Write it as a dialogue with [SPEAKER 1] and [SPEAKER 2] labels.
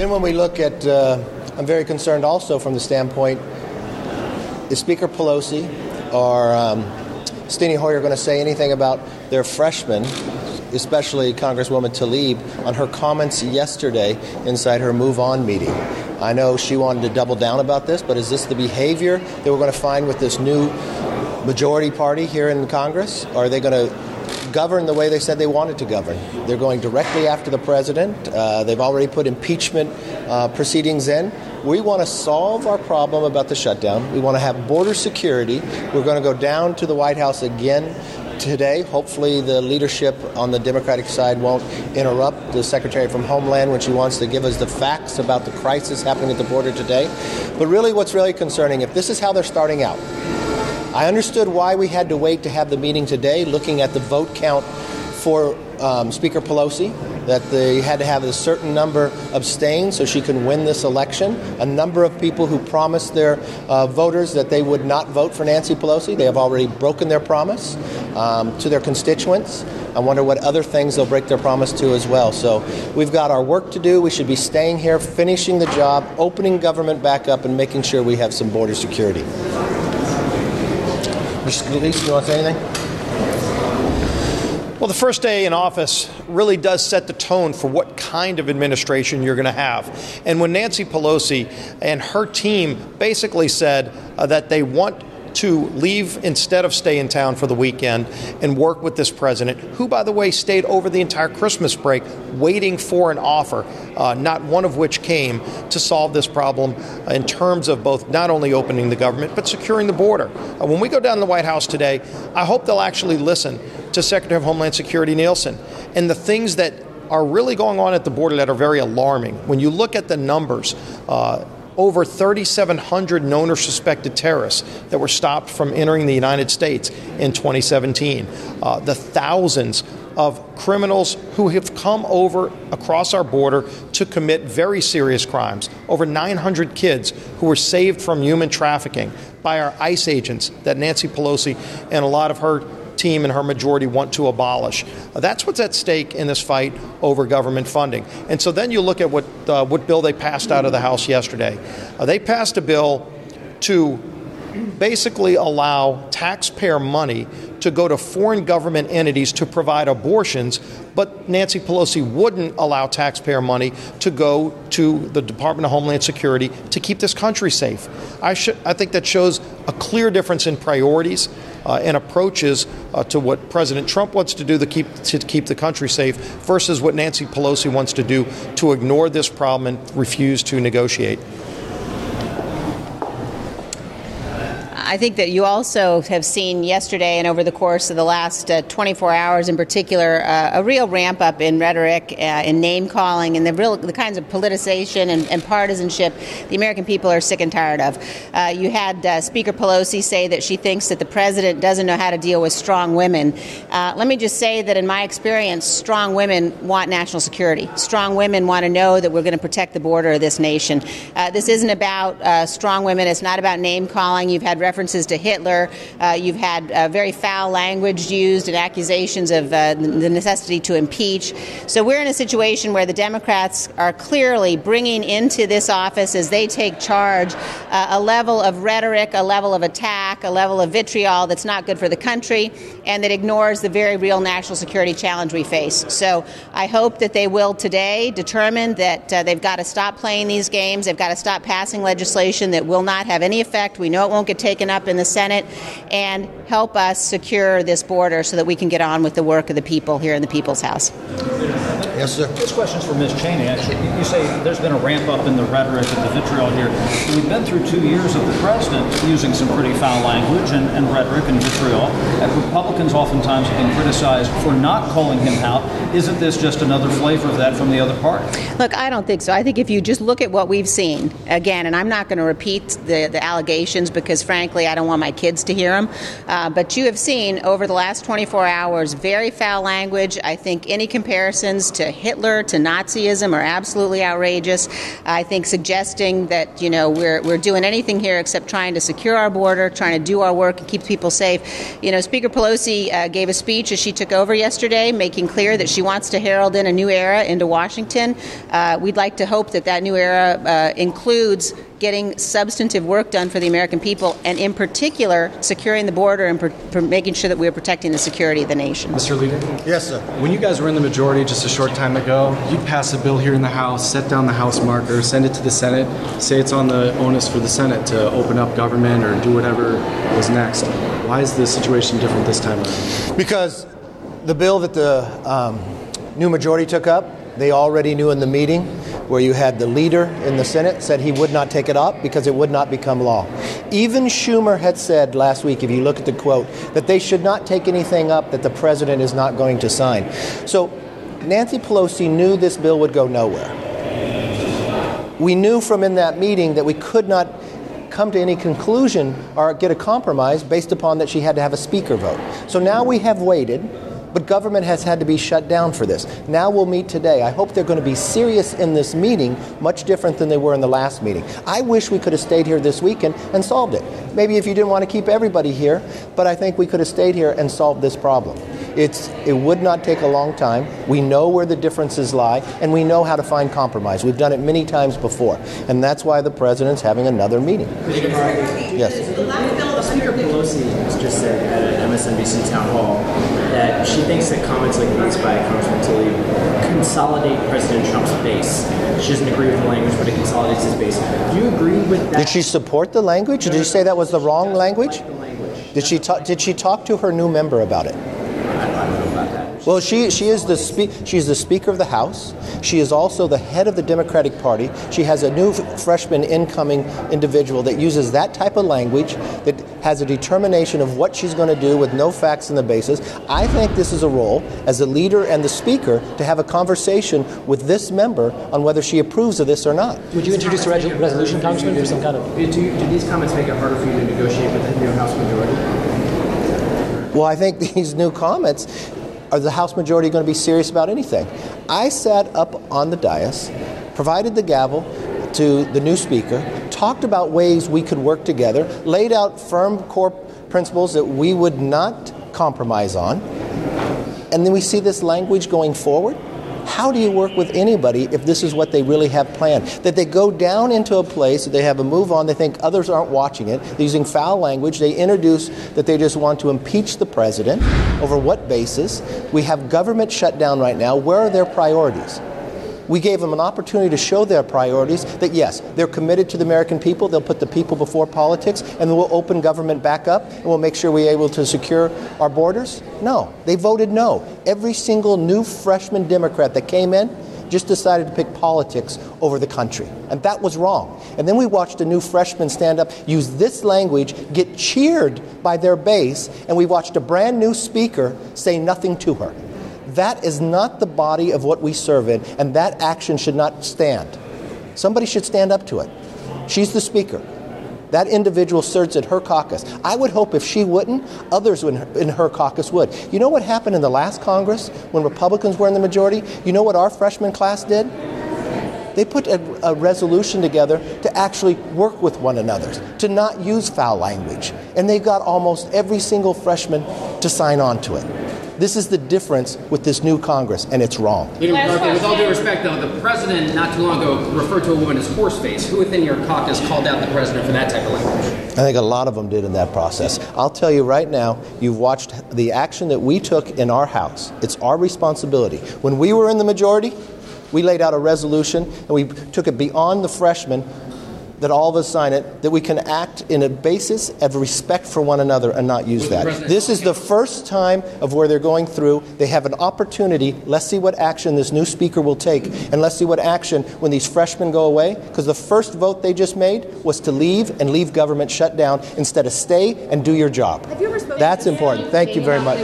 [SPEAKER 1] Then, when we look at, uh, I'm very concerned also from the standpoint is Speaker Pelosi or um, Steny Hoyer going to say anything about their freshmen, especially Congresswoman Tlaib, on her comments yesterday inside her Move On meeting? I know she wanted to double down about this, but is this the behavior that we're going to find with this new majority party here in Congress? Are they going to govern the way they said they wanted to govern. They're going directly after the president. Uh, they've already put impeachment uh, proceedings in. We want to solve our problem about the shutdown. We want to have border security. We're going to go down to the White House again today. Hopefully, the leadership on the Democratic side won't interrupt the Secretary from Homeland when she wants to give us the facts about the crisis happening at the border today. But really, what's really concerning, if this is how they're starting out, I understood why we had to wait to have the meeting today, looking at the vote count for um, Speaker Pelosi, that they had to have a certain number abstain so she can win this election. A number of people who promised their uh, voters that they would not vote for Nancy Pelosi, they have already broken their promise um, to their constituents. I wonder what other things they'll break their promise to as well. So we've got our work to do. We should be staying here, finishing the job, opening government back up, and making sure we have some border security. Mr. You want to say anything?
[SPEAKER 2] Well, the first day in office really does set the tone for what kind of administration you're going to have. And when Nancy Pelosi and her team basically said uh, that they want to leave instead of stay in town for the weekend and work with this president, who, by the way, stayed over the entire Christmas break waiting for an offer, uh, not one of which came to solve this problem in terms of both not only opening the government but securing the border. Uh, when we go down to the White House today, I hope they'll actually listen to Secretary of Homeland Security Nielsen and the things that are really going on at the border that are very alarming. When you look at the numbers, uh, over 3,700 known or suspected terrorists that were stopped from entering the United States in 2017. Uh, the thousands of criminals who have come over across our border to commit very serious crimes. Over 900 kids who were saved from human trafficking by our ICE agents that Nancy Pelosi and a lot of her team and her majority want to abolish. That's what's at stake in this fight over government funding. And so then you look at what, uh, what bill they passed out of the House yesterday. Uh, they passed a bill to basically allow taxpayer money to go to foreign government entities to provide abortions, but Nancy Pelosi wouldn't allow taxpayer money to go to the Department of Homeland Security to keep this country safe. I, sh- I think that shows a clear difference in priorities uh, and approaches uh, to what President Trump wants to do to keep, to keep the country safe versus what Nancy Pelosi wants to do to ignore this problem and refuse to negotiate.
[SPEAKER 3] I think that you also have seen yesterday and over the course of the last uh, 24 hours in particular uh, a real ramp up in rhetoric, uh, in name calling, and the real the kinds of politicization and, and, partisanship the American people are sick and tired of. Uh, you had uh, Speaker Pelosi say that she thinks that the president doesn't know how to deal with strong women. Uh, let me just say that in my experience, strong women want national security. Strong women want to know that we're going to protect the border of this nation. this isn't about strong women. It's not about name calling. You've had references references to Hitler. Uh, you've had uh, very foul language used and accusations of uh, the necessity to impeach. So we're in a situation where the Democrats are clearly bringing into this office as they take charge uh, a level of rhetoric, a level of attack, a level of vitriol that's not good for the country and that ignores the very real national security challenge we face. So I hope that they will today determine that uh, they've got to stop playing these games. They've got to stop passing legislation that will not have any effect. We know it won't get taken up in the Senate and help us secure this border so that we can get on with the work of the people here in the People's House.
[SPEAKER 1] Yes, sir.
[SPEAKER 4] This question's for Ms. Cheney, actually. You say there's been a ramp up in the rhetoric and the vitriol here. We've been through two years of the president using some pretty foul language and, and rhetoric and vitriol. And Republicans oftentimes have been criticized for not calling him out. Isn't this just another flavor of that from the other party?
[SPEAKER 3] Look, I don't think so. I think if you just look at what we've seen, again, and I'm not going to repeat the, the allegations because, frankly, frankly, I don't want my kids to hear them. Uh, but you have seen over the last 24 hours very foul language. I think any comparisons to Hitler, to Nazism are absolutely outrageous. I think suggesting that, you know, we're, we're doing anything here except trying to secure our border, trying to do our work and keep people safe. You know, Speaker Pelosi uh, gave a speech as she took over yesterday, making clear that she wants to herald in a new era into Washington. Uh, we'd like to hope that that new era uh, includes getting substantive work done for the American people, and in particular, securing the border and per- making sure that we're protecting the security of the nation.
[SPEAKER 5] Mr. Leader?
[SPEAKER 1] Yes, sir.
[SPEAKER 5] When you guys were in the majority just a short time ago, you passed a bill here in the House, set down the House marker, send it to the Senate, say it's on the onus for the Senate to open up government or do whatever was next. Why is the situation different this time around?
[SPEAKER 1] Because the bill that the um, new majority took up, they already knew in the meeting where you had the leader in the Senate said he would not take it up because it would not become law. Even Schumer had said last week, if you look at the quote, that they should not take anything up that the president is not going to sign. So Nancy Pelosi knew this bill would go nowhere. We knew from in that meeting that we could not come to any conclusion or get a compromise based upon that she had to have a speaker vote. So now we have waited but government has had to be shut down for this. Now we'll meet today. I hope they're going to be serious in this meeting, much different than they were in the last meeting. I wish we could have stayed here this weekend and solved it. Maybe if you didn't want to keep everybody here, but I think we could have stayed here and solved this problem. It's, it would not take a long time. We know where the differences lie, and we know how to find compromise. We've done it many times before, and that's why the president's having another meeting. Yes.
[SPEAKER 6] Pelosi just said at an MSNBC town hall that she thinks that comments like these by Congressman Tlaib consolidate President Trump's base. She doesn't agree with the language, but it consolidates his base. Do you agree with that?
[SPEAKER 1] Did she support the language? Did you say that was the wrong language? The language. Did she talk, did she talk to her new member about it? Well, she, she is the spe- she's the Speaker of the House. She is also the head of the Democratic Party. She has a new freshman incoming individual that uses that type of language, that has a determination of what she's going to do with no facts in the basis. I think this is a role as the leader and the Speaker to have a conversation with this member on whether she approves of this or not.
[SPEAKER 7] Would you introduce a resolution, Congressman, for some kind of?
[SPEAKER 6] Do, do these comments make it harder for you to negotiate with the new House majority?
[SPEAKER 1] Well, I think these new comments are the House majority going to be serious about anything? I sat up on the dais, provided the gavel to the new speaker, talked about ways we could work together, laid out firm core principles that we would not compromise on, and then we see this language going forward. How do you work with anybody if this is what they really have planned? That they go down into a place, they have a move on, they think others aren't watching it, they're using foul language, they introduce that they just want to impeach the president. Over what basis? We have government shutdown right now. Where are their priorities? We gave them an opportunity to show their priorities that, yes, they're committed to the American people, they'll put the people before politics, and we'll open government back up and we'll make sure we're able to secure our borders. No, they voted no. Every single new freshman Democrat that came in just decided to pick politics over the country. And that was wrong. And then we watched a new freshman stand up, use this language, get cheered by their base, and we watched a brand new speaker say nothing to her. That is not the body of what we serve in, and that action should not stand. Somebody should stand up to it. She's the speaker. That individual serves at her caucus. I would hope if she wouldn't, others in her, in her, caucus would. You know what happened in the last Congress when Republicans were in the majority? You know what our freshman class did? They put a, a resolution together to actually work with one another, to not use foul language. And they got almost every single freshman to sign on to it. This is the difference with this new Congress, and it's wrong.
[SPEAKER 8] with all due respect, though, the president not too long ago referred to a woman as horseface. Who within your caucus called out the president for that type of language?
[SPEAKER 1] I think a lot of them did in that process. I'll tell you right now, you've watched the action that we took in our House. It's our responsibility. When we were in the majority, we laid out a resolution and we took it beyond the freshmen that all of us sign it, that we can act in a basis of respect for one another and not use that. This is the first time of where they're going through. They have an opportunity. Let's see what action this new speaker will take, and let's see what action when these freshmen go away. Because the first vote they just made was to leave and leave government shut down instead of stay and do your job. That's important. Thank you very much.